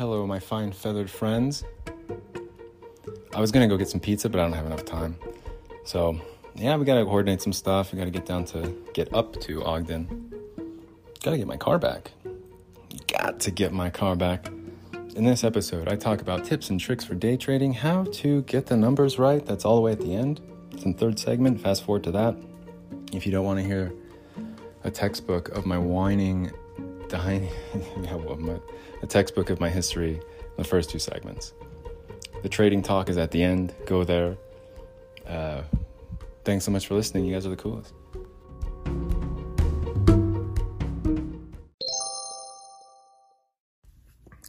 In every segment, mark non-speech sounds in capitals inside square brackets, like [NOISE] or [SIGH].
Hello, my fine feathered friends. I was gonna go get some pizza, but I don't have enough time. So, yeah, we gotta coordinate some stuff. We gotta get down to get up to Ogden. Gotta get my car back. Got to get my car back. In this episode, I talk about tips and tricks for day trading, how to get the numbers right. That's all the way at the end. It's in third segment. Fast forward to that. If you don't want to hear a textbook of my whining, dying, [LAUGHS] yeah, well, my, a textbook of my history, the first two segments. The trading talk is at the end. Go there. Uh, thanks so much for listening. You guys are the coolest.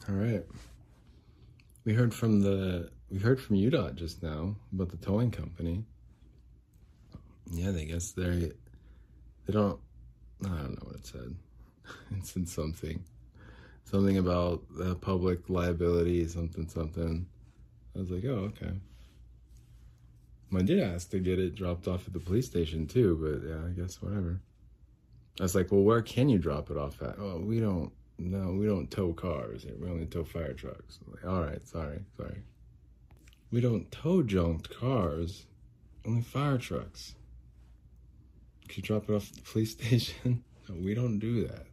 All right. We heard from the we heard from UDOT just now about the towing company. Yeah, they guess they they don't I don't know what it said. [LAUGHS] it said something. Something about public liability, something something. I was like, oh, okay. I did ask to get it dropped off at the police station too, but yeah, I guess whatever. I was like, well, where can you drop it off at? Oh, we don't no, we don't tow cars. We only tow fire trucks. Like, all right, sorry, sorry. We don't tow junked cars, only fire trucks. Could you drop it off at the police [LAUGHS] station? no, we don't do that.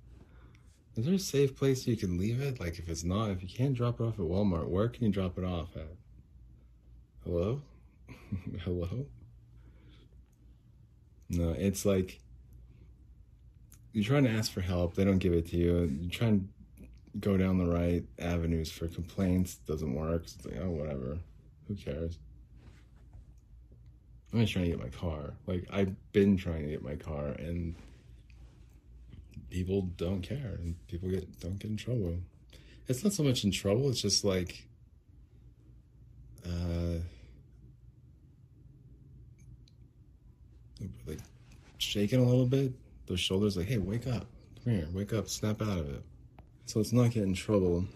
Is there a safe place you can leave it? Like, if it's not, if you can't drop it off at Walmart, where can you drop it off at? Hello? [LAUGHS] Hello? No, it's like you're trying to ask for help, they don't give it to you. You try and go down the right avenues for complaints, doesn't work. It's like, oh, whatever. Who cares? I'm just trying to get my car. Like, I've been trying to get my car, and people don't care, and people get don't get in trouble. It's not so much in trouble, it's just like, uh, like shaking a little bit those shoulders like, hey, wake up. Come here, wake up, snap out of it. So let's not getting in trouble.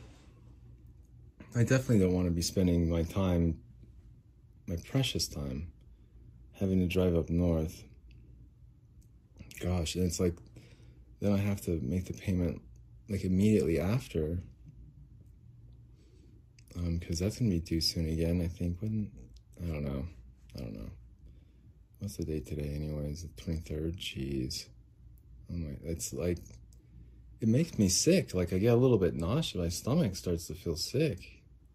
I definitely don't want to be spending my time, my precious time, having to drive up north. Gosh, and it's like, then I have to make the payment like immediately after. Um, because that's gonna be due soon again. I think when I don't know, I don't know. What's the date today, anyways? The twenty third. Jeez. Oh my, it's like, it makes me sick. Like I get a little bit nauseous. My stomach starts to feel sick.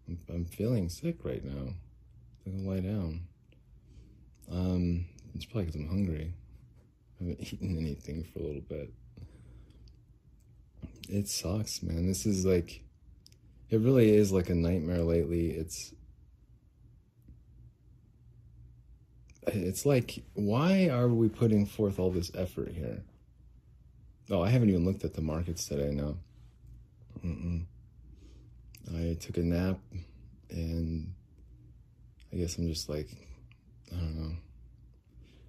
I'm, I'm feeling sick right now. I'm gonna lie down. Um, it's probably because I'm hungry. I haven't [LAUGHS] eaten anything for a little bit. It sucks, man. This is like, it really is like a nightmare lately. It's, it's like, why are we putting forth all this effort here? Oh, I haven't even looked at the markets today. No. Mm-mm. I took a nap, and I guess I'm just like, I don't know,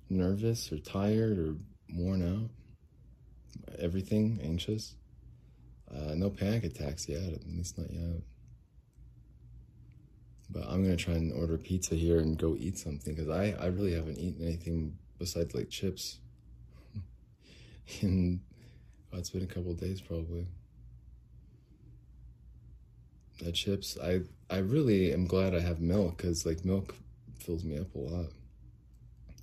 nervous or tired or worn out. Everything anxious. Uh, no panic attacks yet, at least not yet. But I'm gonna try and order pizza here and go eat something because I, I really haven't eaten anything besides like chips. [LAUGHS] and Oh, it's been a couple days probably. The chips, I I really am glad I have milk because like milk fills me up a lot.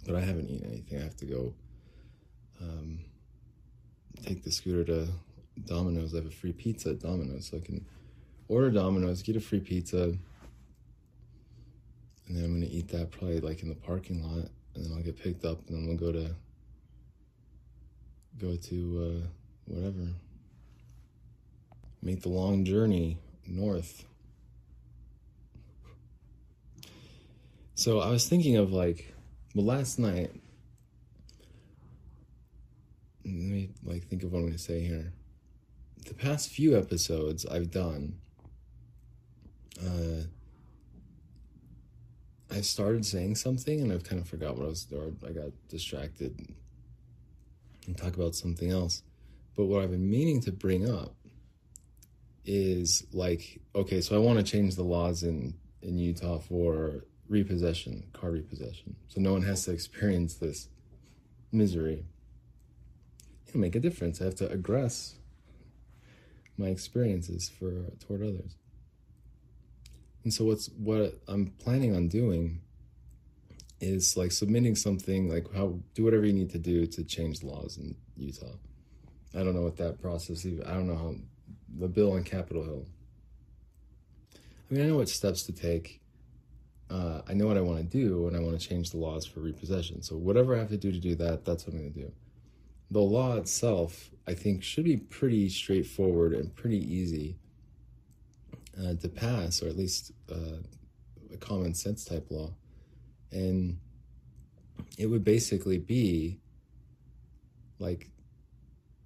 But I haven't eaten anything. I have to go um, take the scooter to Domino's. I have a free pizza at Domino's, so I can order Domino's, get a free pizza, and then I'm gonna eat that probably like in the parking lot, and then I'll get picked up, and then we'll go to go to. Uh, whatever. Make the long journey north. So I was thinking of like, well, last night. Let me like think of what I'm to say here. The past few episodes I've done, uh, I started saying something and I've kind of forgot what I was, or I got distracted and talk about something else. But what I've been meaning to bring up is like, okay, so I want to change the laws in, in Utah for repossession, car repossession. So no one has to experience this misery. It'll make a difference. I have to aggress my experiences for toward others. And so what's what I'm planning on doing is like submitting something like how do whatever you need to do to change laws in Utah. I don't know what that process even I don't know how the bill on Capitol Hill. I mean I know what steps to take. Uh, I know what I want to do and I want to change the laws for repossession. So whatever I have to do to do that, that's what I'm going to do. The law itself, I think, should be pretty straightforward and pretty easy uh, to pass, or at least uh, a common sense type law. And it would basically be like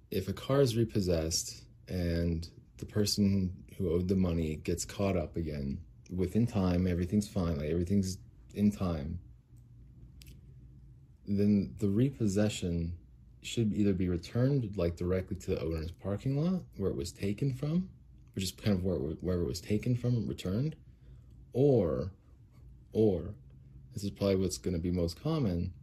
if a car is repossessed and the person who owed the money gets caught up again within time, everything's fine, like everything's in time, then the repossession should either be returned like directly to the owner's parking lot where it was taken from, which is kind of where it, where it was taken from, returned, or, or this is probably what's going to be most common,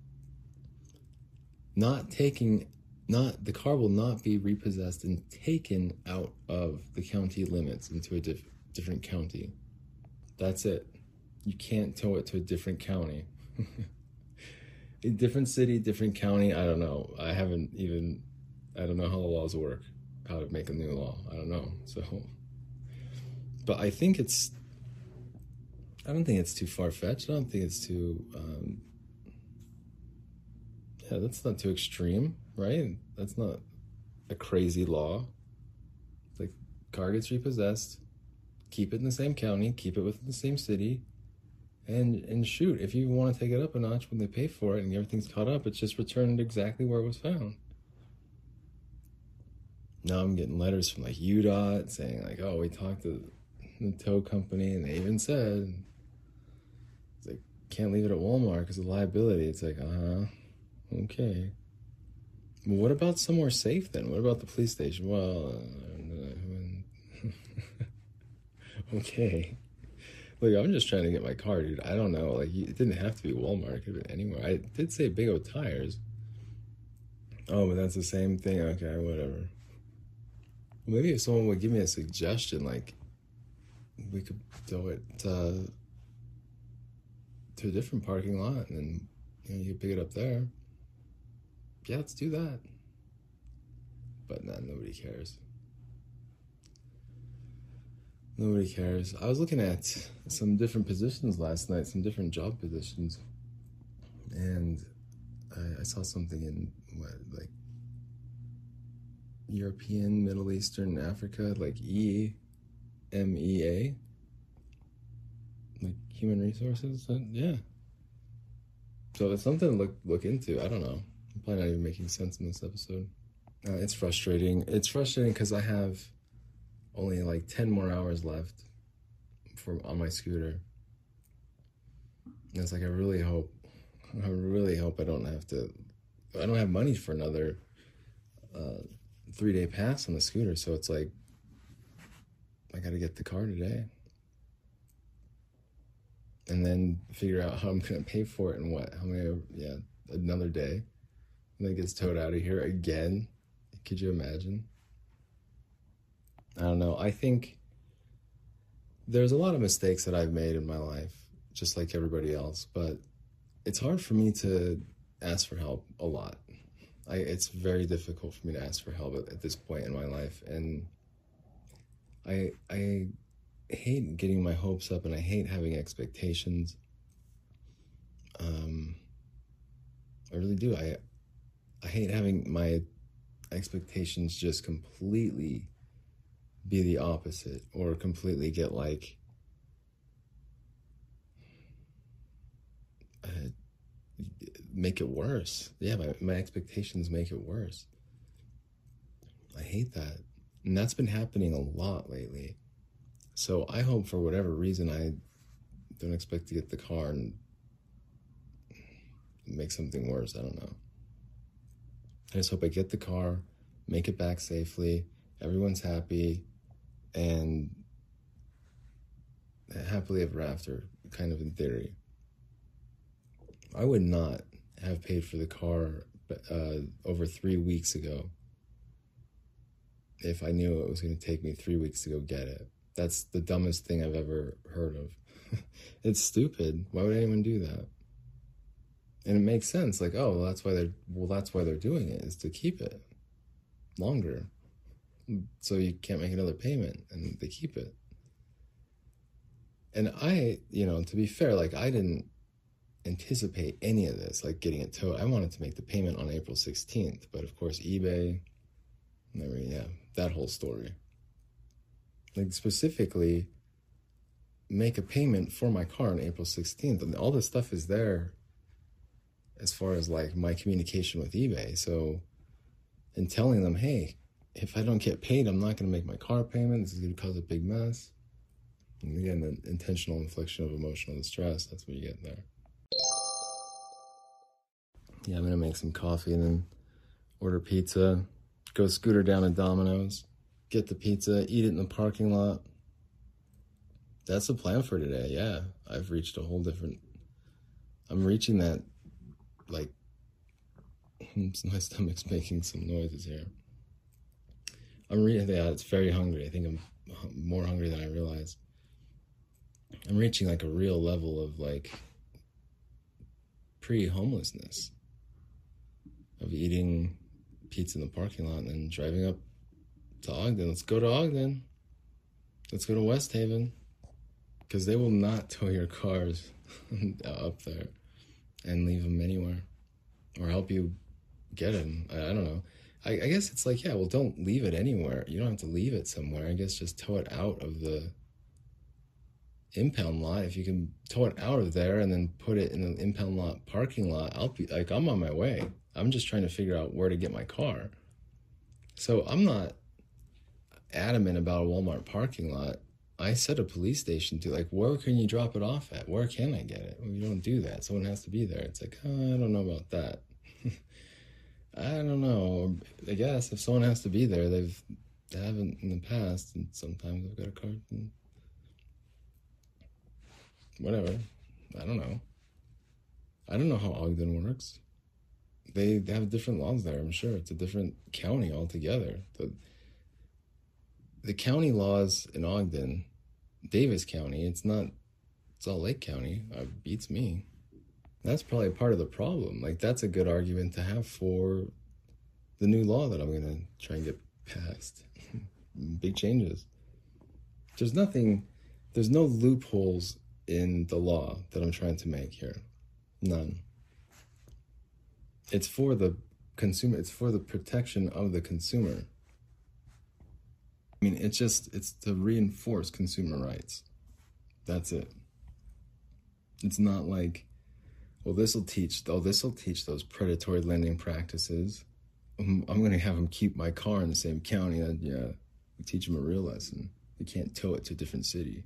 not taking, not, the car will not be repossessed and taken out of the county limits into a diff, different county. That's it. You can't tow it to a different county. [LAUGHS] different city, different county, I don't know. I haven't even, I don't know how the laws work, how to make a new law. I don't know. So, but I think it's I don't think it's too far fetched. I don't think it's too. Um, yeah, that's not too extreme, right? That's not a crazy law. Like, car gets repossessed, keep it in the same county, keep it within the same city, and and shoot. If you want to take it up a notch when they pay for it and everything's caught up, it's just returned exactly where it was found. Now I'm getting letters from like UDOT saying like, oh, we talked to the tow company and they even said it's like, can't leave it at Walmart because of liability. It's like, uh huh, okay. What about somewhere safe then? What about the police station? Well, uh, [LAUGHS] okay. Look, I'm just trying to get my car, dude. I don't know. Like, it didn't have to be Walmart. It could have been anywhere. I did say Big O Tires. Oh, but that's the same thing. Okay, whatever. Maybe if someone would give me a suggestion, like, we could do it uh, to a different parking lot and then you know you pick it up there. Yeah, let's do that. But nah, nobody cares. Nobody cares. I was looking at some different positions last night, some different job positions, and I, I saw something in what like European, Middle Eastern, Africa, like E M E A like human resources. yeah. So it's something to look look into. I don't know. I'm probably not even making sense in this episode. Uh, it's frustrating. It's frustrating because I have only like ten more hours left for on my scooter. And it's like I really hope, I really hope I don't have to. I don't have money for another uh, three day pass on the scooter, so it's like I got to get the car today and then figure out how I'm gonna pay for it and what. How many? Yeah, another day, and then it gets towed out of here again. Could you imagine? I don't know. I think there's a lot of mistakes that I've made in my life, just like everybody else. But it's hard for me to ask for help a lot. I, it's very difficult for me to ask for help at, at this point in my life, and I I hate getting my hopes up and I hate having expectations. Um, I really do. I I hate having my expectations just completely be the opposite or completely get like uh, make it worse. Yeah, my, my expectations make it worse. I hate that. And that's been happening a lot lately. So I hope for whatever reason I don't expect to get the car and make something worse. I don't know. I just hope I get the car, make it back safely, everyone's happy, and happily ever after, kind of in theory. I would not have paid for the car uh, over three weeks ago if I knew it was going to take me three weeks to go get it. That's the dumbest thing I've ever heard of. [LAUGHS] it's stupid. Why would anyone do that? And it makes sense. Like, oh, well, that's why they're well, that's why they're doing it is to keep it longer, so you can't make another payment, and they keep it. And I, you know, to be fair, like I didn't anticipate any of this, like getting it towed. I wanted to make the payment on April 16th, but of course, eBay, never, yeah, that whole story. Like, specifically, make a payment for my car on April 16th, and all this stuff is there as far as like my communication with eBay. So, and telling them, hey, if I don't get paid, I'm not going to make my car payment. This is going to cause a big mess. And again, the intentional infliction of emotional distress, that's what you get there yeah, I'm gonna make some coffee and then order pizza, go scooter down to Domino's, get the pizza, eat it in the parking lot. That's the plan for today. Yeah, I've reached a whole different. I'm reaching that, like, [LAUGHS] my stomach's making some noises here. I'm re- yeah, it's very hungry. I think I'm more hungry than I realize. I'm reaching like a real level of like pre-homelessness of eating pizza in the parking lot and then driving up to Ogden. Let's go to Ogden. Let's go to West Haven. Because they will not [LAUGHS] tow your cars [LAUGHS] up there and leave them anywhere or help you get them. I, I don't know. I, I, guess it's like, yeah, well, don't leave it anywhere. You don't have to leave it somewhere. I guess just tow it out of the impound lot. If you can tow it out of there and then put it in the impound lot parking lot, I'll be like, I'm on my way. I'm just trying to figure out where to get my car. So I'm not adamant about a Walmart parking lot. I said a police station to like, where can you drop it off at? Where can I get it? Well, you don't do that. Someone has to be there. It's like, oh, I don't know about that. [LAUGHS] I don't know. I guess if someone has to be there, they've they haven't in the past, and sometimes I've got a card. And whatever. I don't know. I don't know how Ogden works they, they have different laws there. I'm sure it's a different county altogether. The the county laws in Ogden, Davis County, it's not Salt Lake County. Uh, beats me. That's probably part of the problem. Like that's a good argument to have for the new law that I'm gonna try and get passed. [LAUGHS] Big changes. There's nothing. There's no loopholes in the law that I'm trying to make here. None it's for the consumer it's for the protection of the consumer i mean it's just it's to reinforce consumer rights that's it it's not like well this will teach oh this will teach those predatory lending practices i'm, I'm going to have them keep my car in the same county and yeah teach them a real lesson they can't tow it to a different city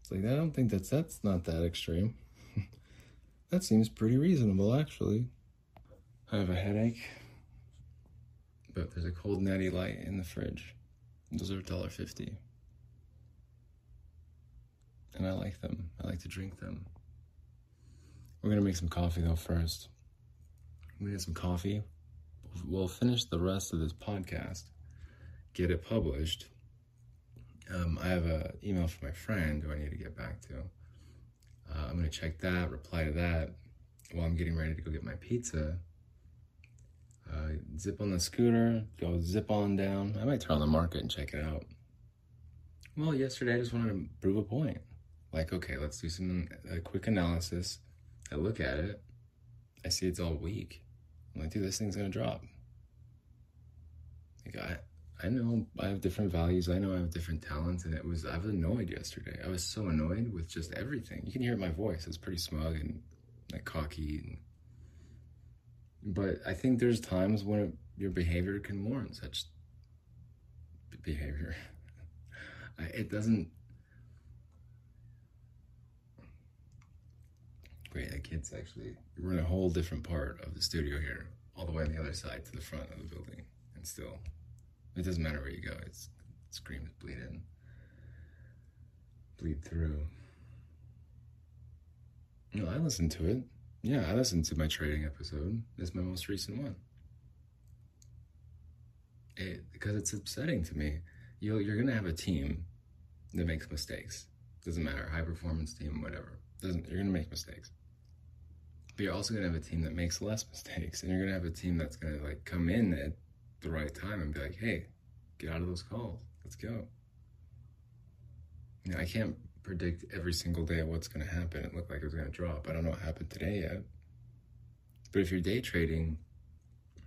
it's like i don't think that's that's not that extreme [LAUGHS] that seems pretty reasonable, actually. I have a headache, but there's a cold natty light in the fridge. Those are $1.50. And I like them. I like to drink them. We're gonna make some coffee though first. We need some coffee. We'll finish the rest of this podcast, get it published. Um, I have an email from my friend who I need to get back to. Uh, I'm gonna check that, reply to that while I'm getting ready to go get my pizza. Uh, zip on the scooter, go zip on down. I might turn on the market and check it out. Well, yesterday I just wanted to prove a point. Like, okay, let's do some a quick analysis. I look at it, I see it's all weak. I'm like, dude, this thing's gonna drop. Like, I, I know I have different values. I know I have different talents, and it was I was annoyed yesterday. I was so annoyed with just everything. You can hear my voice. It's pretty smug and like cocky. And, but I think there's times when it, your behavior can warrant such behavior. [LAUGHS] it doesn't. Great, that kid's actually we're in a whole different part of the studio here, all the way on the other side to the front of the building, and still it doesn't matter where you go. It's screams bleed in, bleed through. No, I listened to it. Yeah, I listened to my trading episode. It's my most recent one. It, because it's upsetting to me. You you're gonna have a team that makes mistakes. Doesn't matter. High performance team, whatever. Doesn't you're gonna make mistakes. But you're also gonna have a team that makes less mistakes, and you're gonna have a team that's gonna like come in at the right time and be like, "Hey, get out of those calls. Let's go." You know, I can't predict every single day what's gonna happen. It looked like it was gonna drop. I don't know what happened today yet. But if you're day trading,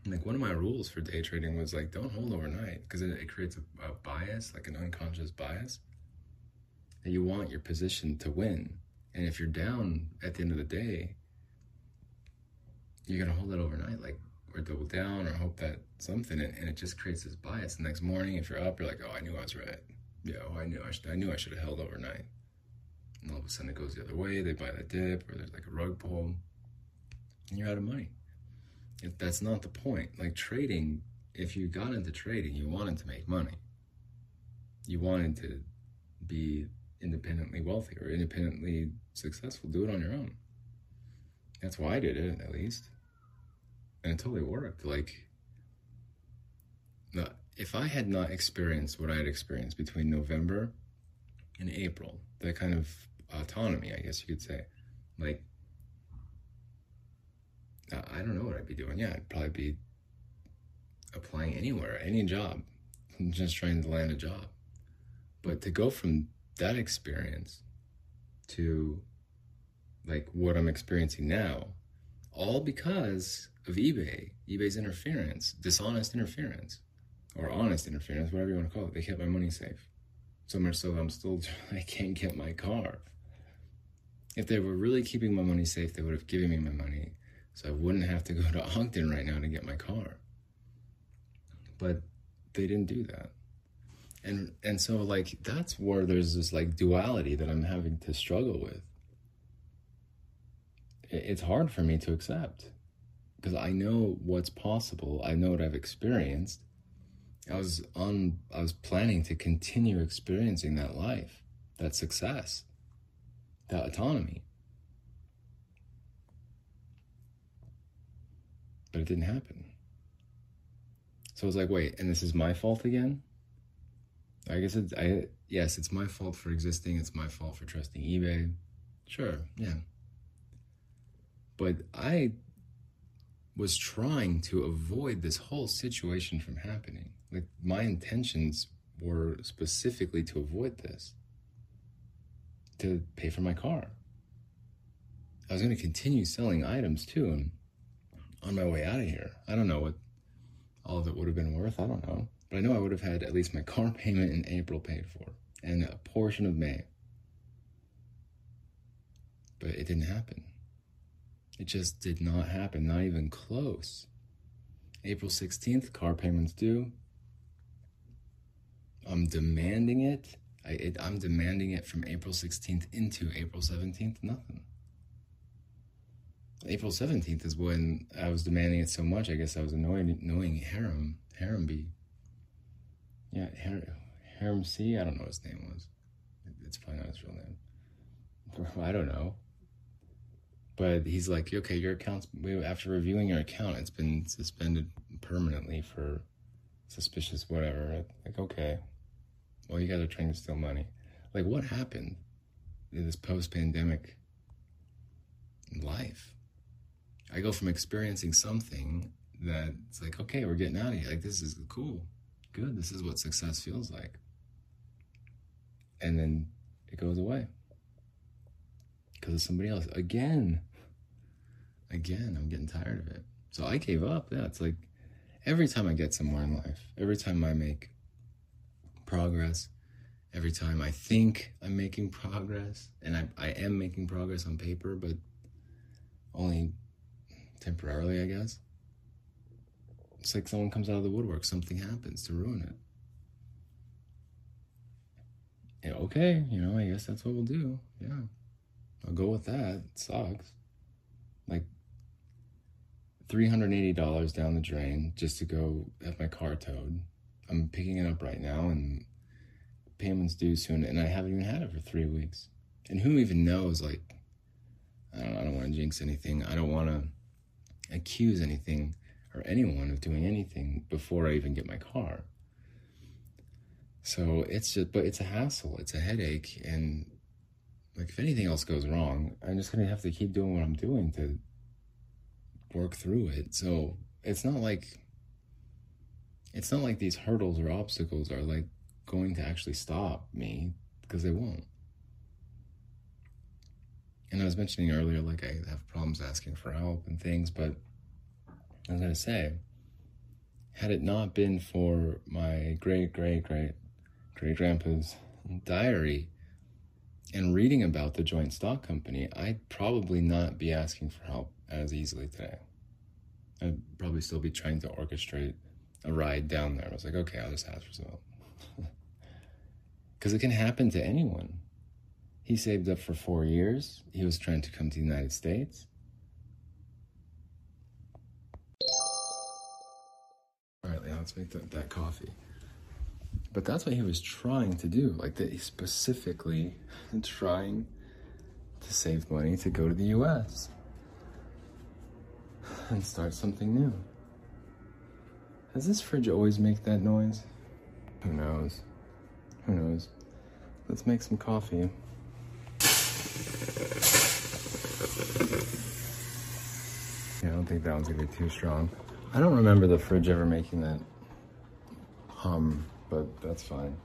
like one of my rules for day trading was like, don't hold overnight because it, it, creates a, a bias, like an unconscious bias, that you want your position to win. And if you're down at the end of the day, you're gonna hold it overnight, like or double down or hope that something, and, and it just creates this bias. The next morning, if you're up, you're like, oh, I knew I was right. Yeah, oh, I knew I should, I knew I should have held overnight. And all of a sudden, it goes the other way. They buy the dip, or there's like a rug pull, and you're out of money. If that's not the point. Like trading, if you got into trading, you wanted to make money. You wanted to be independently wealthy or independently successful. Do it on your own. That's why I did it, at least. And it totally worked. Like, if I had not experienced what I had experienced between November and April, that kind of autonomy, I guess you could say, like, I don't know what I'd be doing. Yeah, I'd probably be applying anywhere, any job, [LAUGHS] just trying to land a job. But to go from that experience to like what I'm experiencing now, all because of eBay, eBay's interference, dishonest interference, or honest interference, whatever you want to call it. They kept my money safe. So much so I'm still, [LAUGHS] I can't get my car. If they were really keeping my money safe, they would have given me my money so I wouldn't have to go to Ogden right now to get my car. But they didn't do that. And and so like that's where there's this like duality that I'm having to struggle with. It's hard for me to accept because I know what's possible. I know what I've experienced. I was on I was planning to continue experiencing that life, that success, that autonomy. but it didn't happen. So I was like, wait, and this is my fault again? I guess it's, I, yes, it's my fault for existing. It's my fault for trusting eBay. Sure, yeah. But I was trying to avoid this whole situation from happening. Like, my intentions were specifically to avoid this, to pay for my car. I was going to continue selling items too, and on my way out of here. I don't know what all of it would have been worth. I don't know. But I know I would have had at least my car [LAUGHS] payment in April paid for and a portion of May. But it didn't happen. It just did not happen, not even close. April 16th, car payments due. I'm demanding it. I, it, I'm demanding it from April 16th into April 17th, nothing. April 17th is when I was demanding it so much. I guess I was annoying, annoying Harem, Harem B. Yeah, Harem, Harem C. I don't know what his name was. It's probably not his real name. [LAUGHS] I don't know. But he's like, okay, your account's, after reviewing your account, it's been suspended permanently for suspicious whatever. Like, okay, well, you guys are trying to steal money. Like, what happened in this post pandemic life? I go from experiencing something that it's like, okay, we're getting out of here. Like, this is cool. Good. This is what success feels like. And then it goes away because of somebody else. Again, again, I'm getting tired of it. So I gave up. Yeah, it's like every time I get somewhere in life, every time I make progress, every time I think I'm making progress, and I, I am making progress on paper, but only temporarily, I guess. It's like someone comes out of the woodwork, something happens to ruin it. Yeah, okay, you know, I guess that's what we'll do. Yeah. I'll go with that. It sucks. Like $380 down the drain just to go have my car towed. I'm picking it up right now and payments due soon and I haven't even had it for three weeks. And who even knows, like, I don't, I don't want to jinx anything. I don't want to accuse anything or anyone of doing anything before I even get my car. So it's just, but it's a hassle, it's a headache, and like if anything else goes wrong, I'm just gonna have to keep doing what I'm doing to work through it. So it's not like it's not like these hurdles or obstacles are like going to actually stop me because they won't. And I was mentioning earlier, like I have problems asking for help and things, but I was gonna say, had it not been for my great great great great grandpa's diary and reading about the joint stock company, I'd probably not be asking for help as easily today. I'd probably still be trying to orchestrate a ride down there. I was like, okay, I'll just ask for some help. [LAUGHS] Because it can happen to anyone. He saved up for four years. He was trying to come to the United States. All right, Leon, let's make that, that coffee. But that's what he was trying to do. Like, that specifically trying to save money to go to the US and start something new. Does this fridge always make that noise? Who knows? Who knows? Let's make some coffee. Yeah, I don't think that one's gonna be too strong. I don't remember the fridge ever making that hum, but that's fine.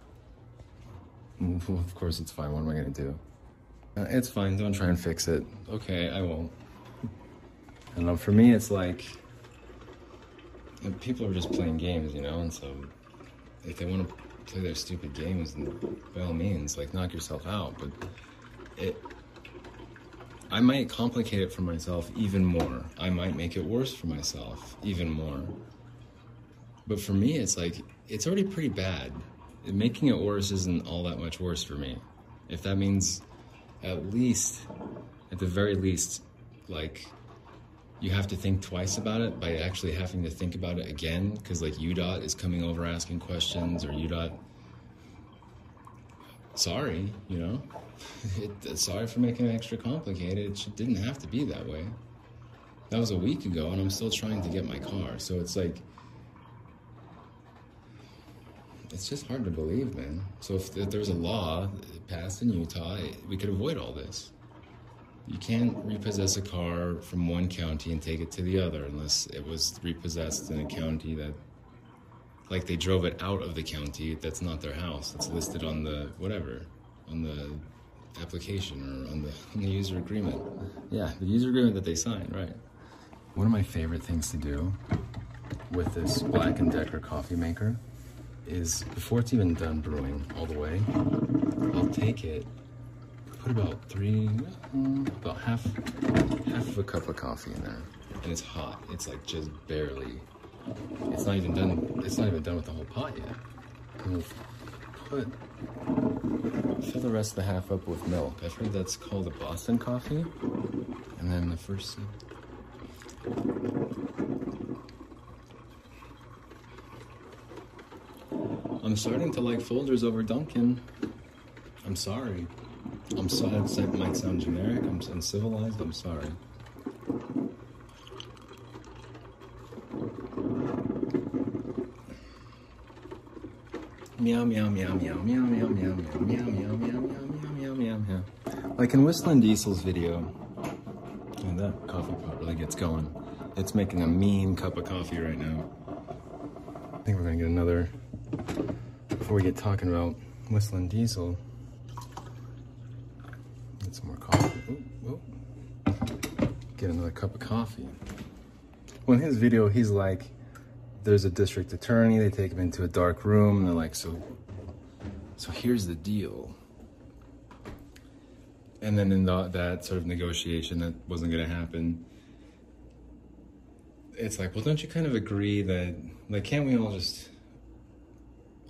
Of course it's fine, what am I gonna do? Uh, it's fine, don't try and fix it. Okay, I won't. And know, for me, it's like people are just playing games, you know, and so if they want to play their stupid games, then by all means, like knock yourself out. But it, I might complicate it for myself even more. I might make it worse for myself even more. But for me, it's like it's already pretty bad. Making it worse isn't all that much worse for me. If that means at least, at the very least, like you have to think twice about it by actually having to think about it again because like UDOT is coming over asking questions or UDOT sorry you know [LAUGHS] it, sorry for making it extra complicated it didn't have to be that way that was a week ago and I'm still trying to get my car so it's like it's just hard to believe man. So if, if there was a law passed in Utah we could avoid all this. You can't repossess a car from one county and take it to the other unless it was repossessed in a county that like they drove it out of the county that's not their house. It's listed on the whatever on the application or on the on the user agreement. Yeah the user agreement that they signed right. One of my favorite things to do with this black and decker coffee maker is before it's even done brewing all the way i'll take it put about three, mm, about half, half of a cup of coffee in there, and it's hot. It's like just barely. It's not even done. It's not even done with the whole pot yet. And we'll put fill the rest of the half up with milk. I've heard that's called a Boston coffee. And then the first sip. I'm starting to like Folgers over Dunkin'. I'm sorry. I'm sorry, it might sound generic, I'm uncivilized, I'm sorry. Meow, meow, meow, meow, meow, meow, meow, meow, meow, meow, meow, meow, meow, meow, meow. Like in Whistling Diesel's video, and that coffee pot really gets going. It's making a mean cup of coffee right now. I think we're gonna get another, before we get talking about Whistling Diesel, Get some more coffee. Ooh, ooh. Get another cup of coffee. Well, in his video, he's like, there's a district attorney. They take him into a dark room. And they're like, so, so here's the deal. And then in the, that sort of negotiation that wasn't going to happen, it's like, well, don't you kind of agree that, like, can't we all just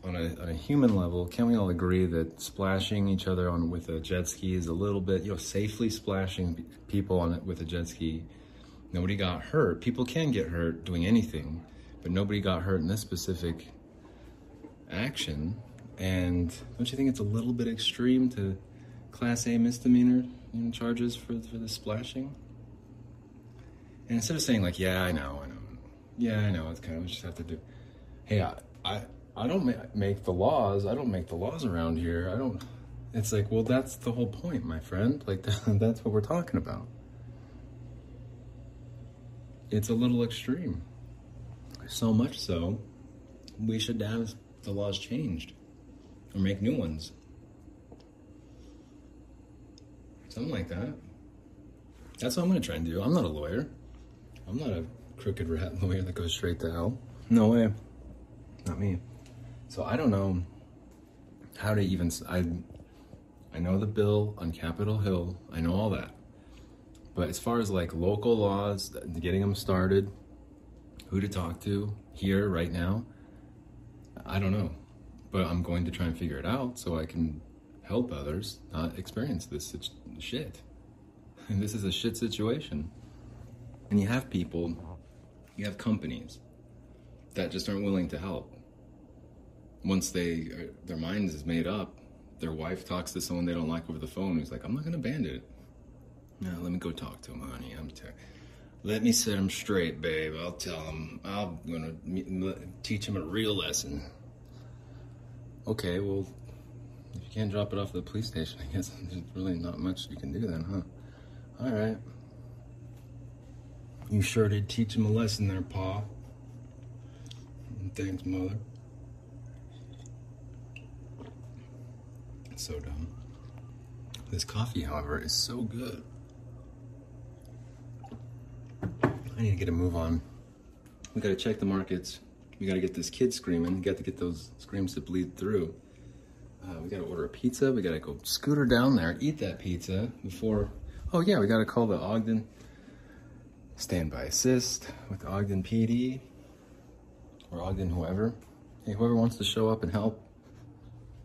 on a, on a human level, can we all agree that splashing each other on with a jet ski is a little bit, you know, safely splashing people on it with a jet ski, nobody got hurt. People can get hurt doing anything, but nobody got hurt in this specific action. And don't you think it's a little bit extreme to class A misdemeanor you know, charges for for the splashing? And instead of saying like, yeah, I know, I know, yeah, I know, it's kind of what you just have to do. Hey, I, I I don't make the laws. I don't make the laws around here. I don't. It's like, well, that's the whole point, my friend. Like, [LAUGHS] that's what we're talking about. It's a little extreme. So much so, we should have the laws changed or make new ones. Something like that. That's what I'm going to try and do. I'm not a lawyer. I'm not a crooked rat [LAUGHS] lawyer that goes straight to hell. No way. Not me. So I don't know how to even. I I know the bill on Capitol Hill. I know all that. But as far as like local laws, uh, getting them started, who to talk to here right now, I don't know. But I'm going to try and figure it out so I can help others not experience this shit. And [LAUGHS] this is a shit situation. And you have people, you have companies that just aren't willing to help. Once they uh, their mind is made up, their wife talks to someone they don't like over the phone who's like, I'm not gonna abandon it. No, let me go talk to him, honey. I'm ter- let me set him straight, babe. I'll tell him. I'm gonna teach him a real lesson. Okay, well, if you can't drop it off at the police station, I guess [LAUGHS] there's really not much you can do then, huh? All right. You sure did teach him a lesson there, Pa. Thanks, Mother. So dumb. This coffee, however, is so good. I need to get a move on. We gotta check the markets. We gotta get this kid screaming. We got to get those screams to bleed through. Uh, we gotta order a pizza. We gotta go scooter down there, eat that pizza before. Oh yeah, we gotta call the Ogden standby assist with Ogden PD or Ogden whoever. Hey, whoever wants to show up and help,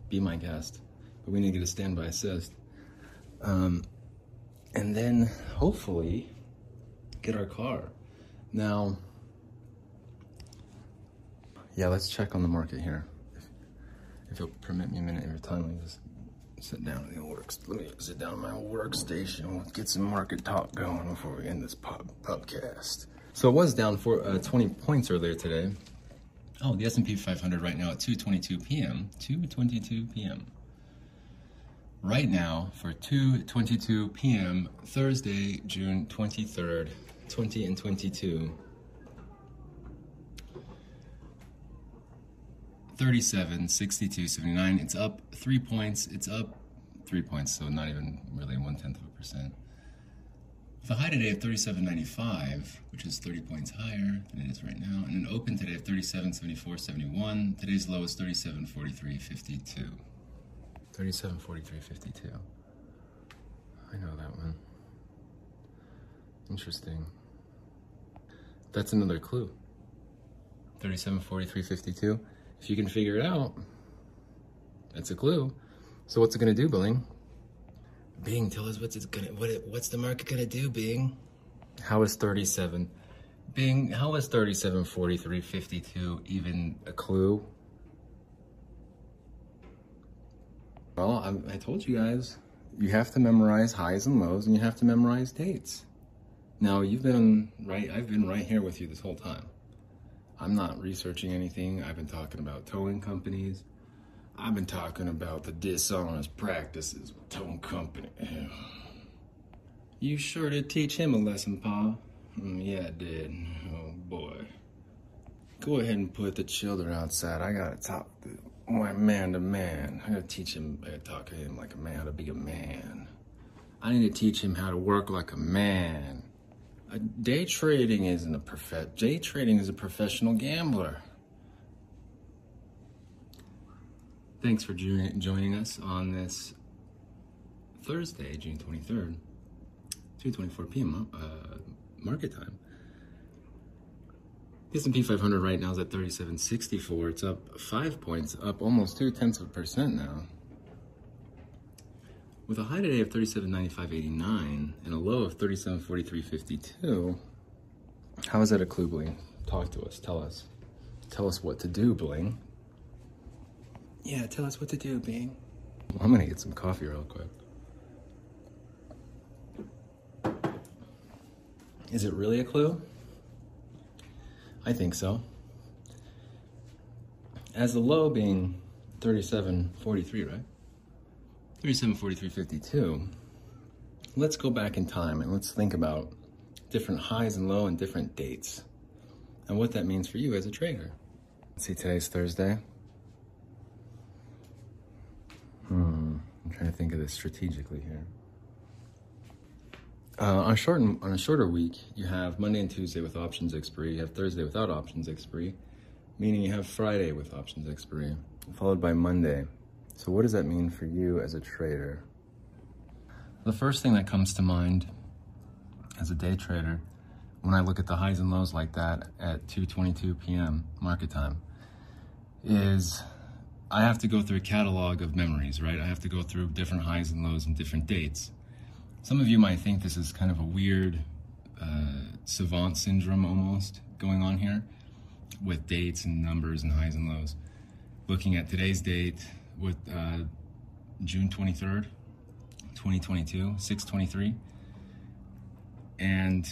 be my guest. But we need to get a standby assist. Um, and then hopefully get our car. Now, yeah, let's check on the market here. If, if you'll permit me a minute of your time, let me just sit down in the works. Let me sit down in my workstation. We'll get some market talk going before we end this pub pubcast. So it was down for uh, 20 points earlier today. Oh, the S&P 500 right now at 2:22 p.m. 2:22 p.m. Right now for 2:22 p.m. Thursday, June 23rd, 20 and 22. 37, 62, 79. It's up three points. It's up three points, so not even really one tenth of a percent. A high today of 37.95, which is 30 points higher than it is right now, and an open today of 37.74.71. Today's low is 37.43.52. 37.43.52. I know that one. Interesting. That's another clue. 37.43.52. If you can figure it out, that's a clue. So what's it gonna do, Bling? Bing, tell us what's it gonna what it, what's the market gonna do, Bing? How is 37? Bing, how is 37, 43, 52 even a clue? Well, I, I told you guys, you have to memorize highs and lows, and you have to memorize dates. Now you've been right. I've been right here with you this whole time. I'm not researching anything. I've been talking about towing companies. I've been talking about the dishonest practices with towing company. [SIGHS] You sure did teach him a lesson, Pa. Mm, yeah, I did. Oh boy. Go ahead and put the children outside. I gotta talk to my man to man. I gotta teach him, I gotta talk to him like a man, how to be a man. I need to teach him how to work like a man day trading isn't a prof- day trading is a professional gambler. Thanks for joining us on this Thursday, June 23rd, 2:24 p.m. Uh, market time. The S&P 500 right now is at 37.64. It's up five points, up almost two tenths of a percent now. With a high today of 37.95.89 and a low of 37.43.52, how is that a clue, Bling? Talk to us. Tell us. Tell us what to do, Bling. Yeah, tell us what to do, Bing. I'm gonna get some coffee real quick. Is it really a clue? I think so. As the low being 37.43, right? 3743.52. Let's go back in time and let's think about different highs and low and different dates and what that means for you as a trader. See, today's Thursday. Hmm, I'm trying to think of this strategically here. Uh, on a short on a shorter week, you have Monday and Tuesday with options expiry. You have Thursday without options expiry, meaning you have Friday with options expiry, followed by Monday. So what does that mean for you as a trader? The first thing that comes to mind as a day trader when I look at the highs and lows like that at 2:22 p.m. market time is I have to go through a catalog of memories, right? I have to go through different highs and lows and different dates. Some of you might think this is kind of a weird uh, savant syndrome almost going on here with dates and numbers and highs and lows. Looking at today's date with uh, June 23rd, 2022, 623. And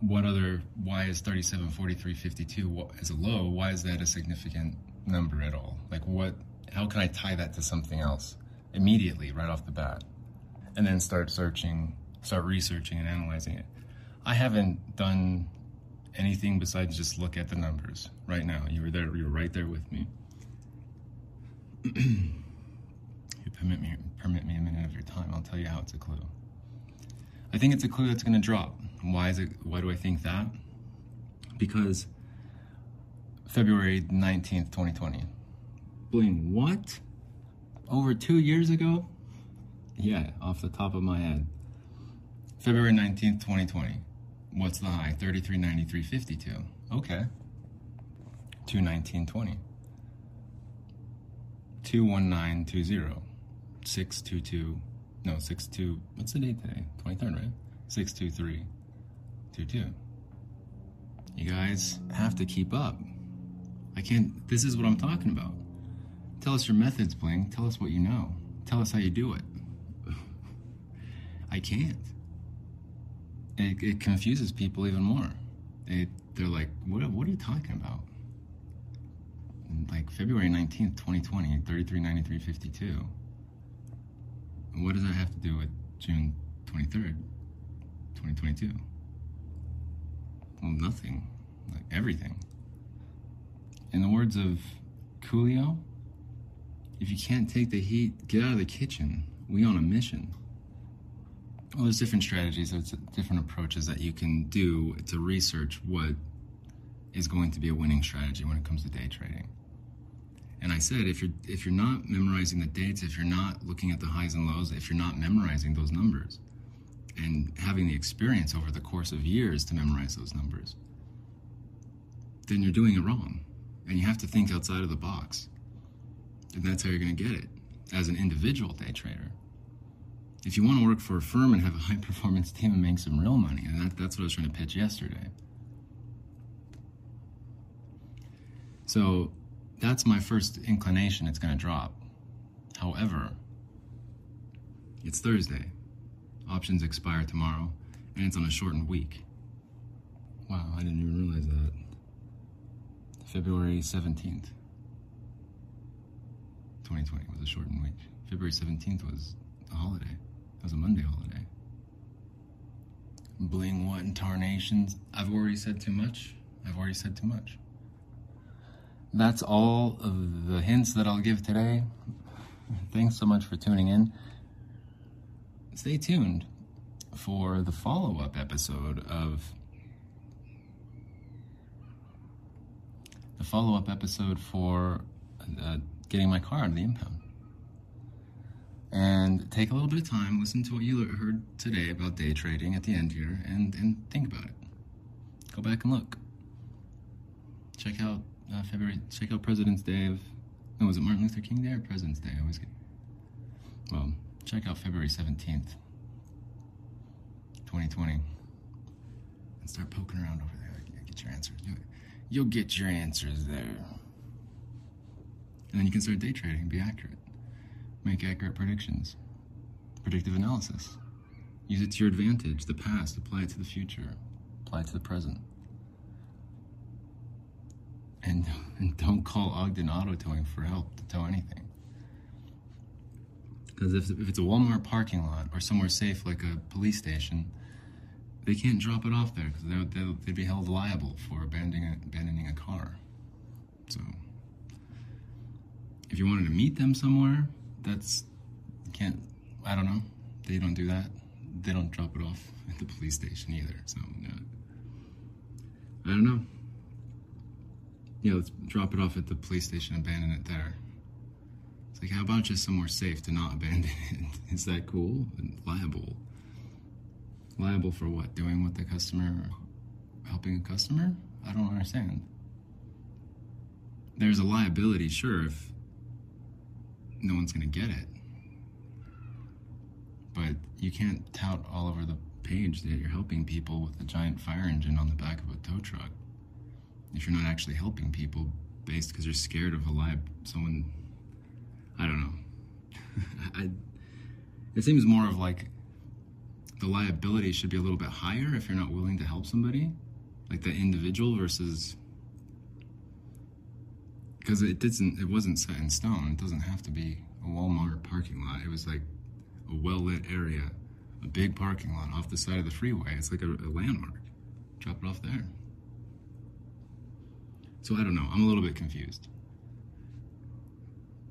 what other, why is 374352 as a low? Why is that a significant number at all? Like what, how can I tie that to something else immediately right off the bat? And then start searching, start researching and analyzing it. I haven't done anything besides just look at the numbers right now. You were there, you were right there with me. [CLEARS THROAT] you permit me, permit me a minute of your time. I'll tell you how it's a clue. I think it's a clue that's going to drop. Why is it? Why do I think that? Because February 19th, 2020. Bling, what? Over two years ago? Yeah, off the top of my head. February 19th, 2020. What's the high? 3393.52. Okay. 219.20. 21920. 622. No, 62. What's the date today? 23rd, right? 62322. You guys have to keep up. I can't. This is what I'm talking about. Tell us your methods, Bling. Tell us what you know. Tell us how you do it. I can't. It, it confuses people even more. It, they're like, what, what are you talking about? Like February 19th, 2020, 3393.52. What does that have to do with June 23rd, 2022? Well, nothing. Like everything. In the words of Coolio, if you can't take the heat, get out of the kitchen. We on a mission. Well, there's different strategies, there's different approaches that you can do to research what is going to be a winning strategy when it comes to day trading. And I said, if you're if you're not memorizing the dates, if you're not looking at the highs and lows, if you're not memorizing those numbers, and having the experience over the course of years to memorize those numbers, then you're doing it wrong, and you have to think outside of the box, and that's how you're going to get it as an individual day trader if you want to work for a firm and have a high performance team and make some real money, and that, that's what I was trying to pitch yesterday. So that's my first inclination, it's going to drop. However, it's Thursday. Options expire tomorrow, and it's on a shortened week. Wow, I didn't even realize that. February 17th, 2020 was a shortened week. February 17th was a holiday was a Monday holiday. Bling what in tarnations? I've already said too much. I've already said too much. That's all of the hints that I'll give today. Thanks so much for tuning in. Stay tuned for the follow up episode of the follow up episode for uh, getting my car out of the impound and take a little bit of time, listen to what you heard today about day trading at the end here, and, and think about it. Go back and look. Check out uh, February, check out President's Day of, no, was it Martin Luther King Day or President's Day? I always get, well, check out February 17th, 2020, and start poking around over there. Get your answers. You'll get your answers there. And then you can start day trading, be accurate. Make accurate predictions. Predictive analysis. Use it to your advantage. The past, apply it to the future. Apply it to the present. And, and don't call Ogden Auto Towing for help to tow anything. Because if, if it's a Walmart parking lot or somewhere safe like a police station, they can't drop it off there because they would, they would, be held liable for abandoning a, abandoning a car. So, if you wanted to meet them somewhere, that's can't. I don't know. They don't do that. They don't drop it off at the police station either. So. I don't know. Yeah, let's drop it off at the police station, abandon it there. It's like, how about just somewhere safe to not [LAUGHS] abandon it? Is that cool? Liable. Liable for what? Doing what the customer, helping a customer? I don't understand. There's a liability, sure, if no one's going to get it. But you can't tout all over the page that you're helping people with a giant fire engine on the back of a tow truck. If you're not actually helping people based because you're scared of a live someone I don't know. [LAUGHS] I, it seems more of like the liability should be a little bit higher if you're not willing to help somebody, like the individual versus because it didn't it wasn't set in stone. It doesn't have to be a Walmart parking lot. It was like a well lit area, a big parking lot off the side of the freeway. It's like a, a landmark. Drop it off there. So I don't know. I'm a little bit confused.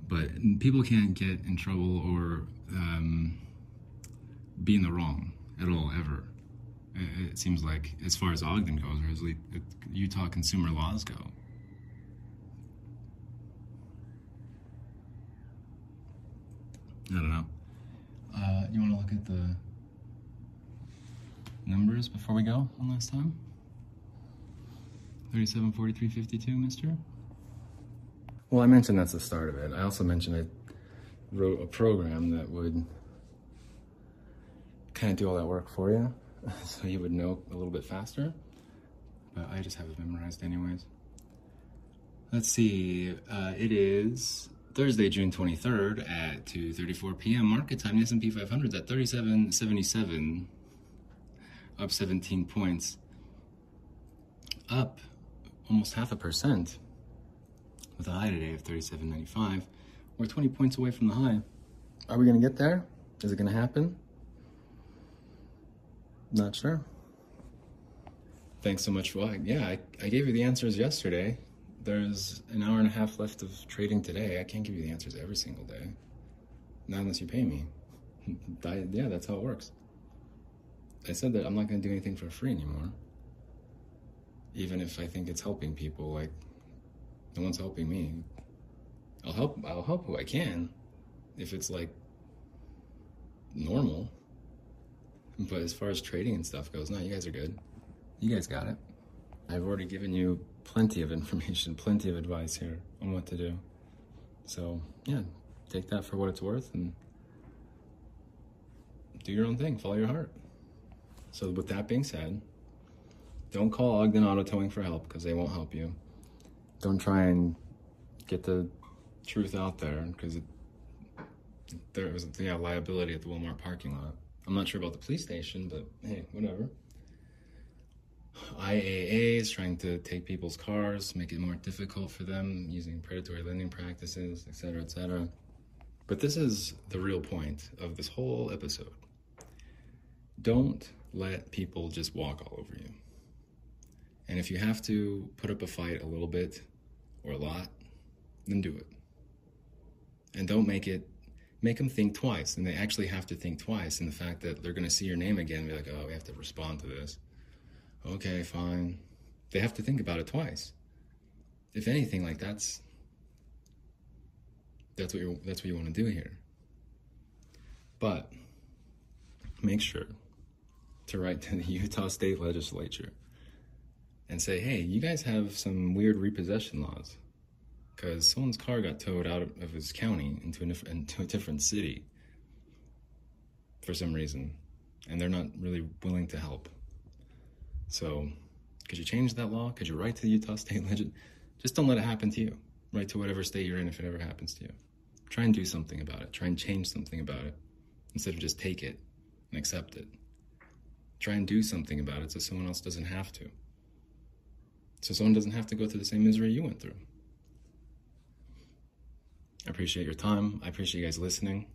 But people can't get in trouble or um, be in the wrong at all, ever. It, it seems like, as far as Ogden goes, or as Utah consumer laws go. I don't know. Uh, you want to look at the numbers before we go one last time? 37, 43, 52, mister? Well, I mentioned that's the start of it. I also mentioned I wrote a program that would kind of do all that work for you [LAUGHS] so you would know a little bit faster. But I just have it memorized anyways. Let's see. Uh, it is Thursday, June 23rd at 2.34 p.m. Market time. The S&P 500 is at 37.77, up 17 points. Up almost half a percent with a high today of 37.95. We're 20 points away from the high. Are we going to get there? Is it going to happen? Not sure. Thanks so much for watching. yeah, I, I gave you the answers yesterday. There's an hour and a half left of trading today. I can't give you the answers every single day. Not unless you pay me. [LAUGHS] yeah, that's how it works. I said that I'm not going to do anything for free anymore. Even if I think it's helping people, like no one's helping me. I'll help. I'll help who I can, if it's like normal. But as far as trading and stuff goes, no, you guys are good. You guys got it. I've already given you plenty of information, [LAUGHS] plenty of advice here on what to do. So yeah, take that for what it's worth and do your own thing. Follow your heart. So with that being said, don't call Ogden Auto Towing for help because they won't help you don't try and get the truth out there because there was yeah liability at the Walmart parking lot. I'm not sure about the police station, but hey, whatever. IAA is trying to take people's cars, make it more difficult for them using predatory lending practices, etc., etc. But this is the real point of this whole episode. Don't let people just walk all over you. And if you have to put up a fight a little bit or a lot, then do it. And don't make it make them think twice. And they actually have to think twice in the fact that they're going to see your name again and be like, oh, we have to respond to this. Okay, fine. They have to think about it twice. If anything, like that's that's what you that's what you want to do here. But make sure to write to the [LAUGHS] Utah State Legislature and say, hey, you guys have some weird repossession laws because someone's car got towed out of his county into a, into a different city for some reason, and they're not really willing to help. So, could you change that law? Could you write to the Utah [LAUGHS] State Legend? Just don't let it happen to you. Write to whatever state you're in if it ever happens to you. Try and do something about it. Try and change something about it instead of just take it and accept it. Try and do something about it so someone else doesn't have to so someone doesn't have to go through the same misery you went through. I appreciate your time. I appreciate you guys listening.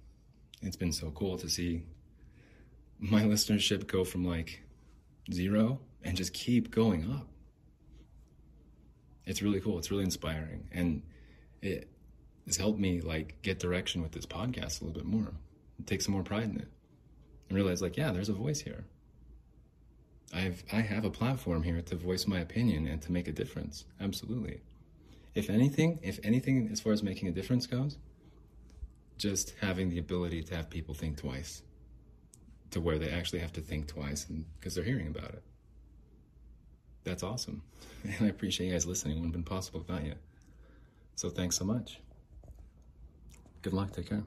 it's been so cool to see my [LAUGHS] listenership go from like zero and just keep going up. It's really cool. It's really inspiring. And it has helped me like get direction with this podcast a little bit more. Take some more pride in it. And realize like, yeah, there's a voice here. I've I have a platform here to voice my opinion and to make a difference. Absolutely. If anything, if anything as far as making a difference goes, just having the ability to have people think twice to where they actually have to think twice because they're hearing about it. That's awesome. And I appreciate you guys listening. It wouldn't have been possible without you. So thanks so much. Good luck. Take care.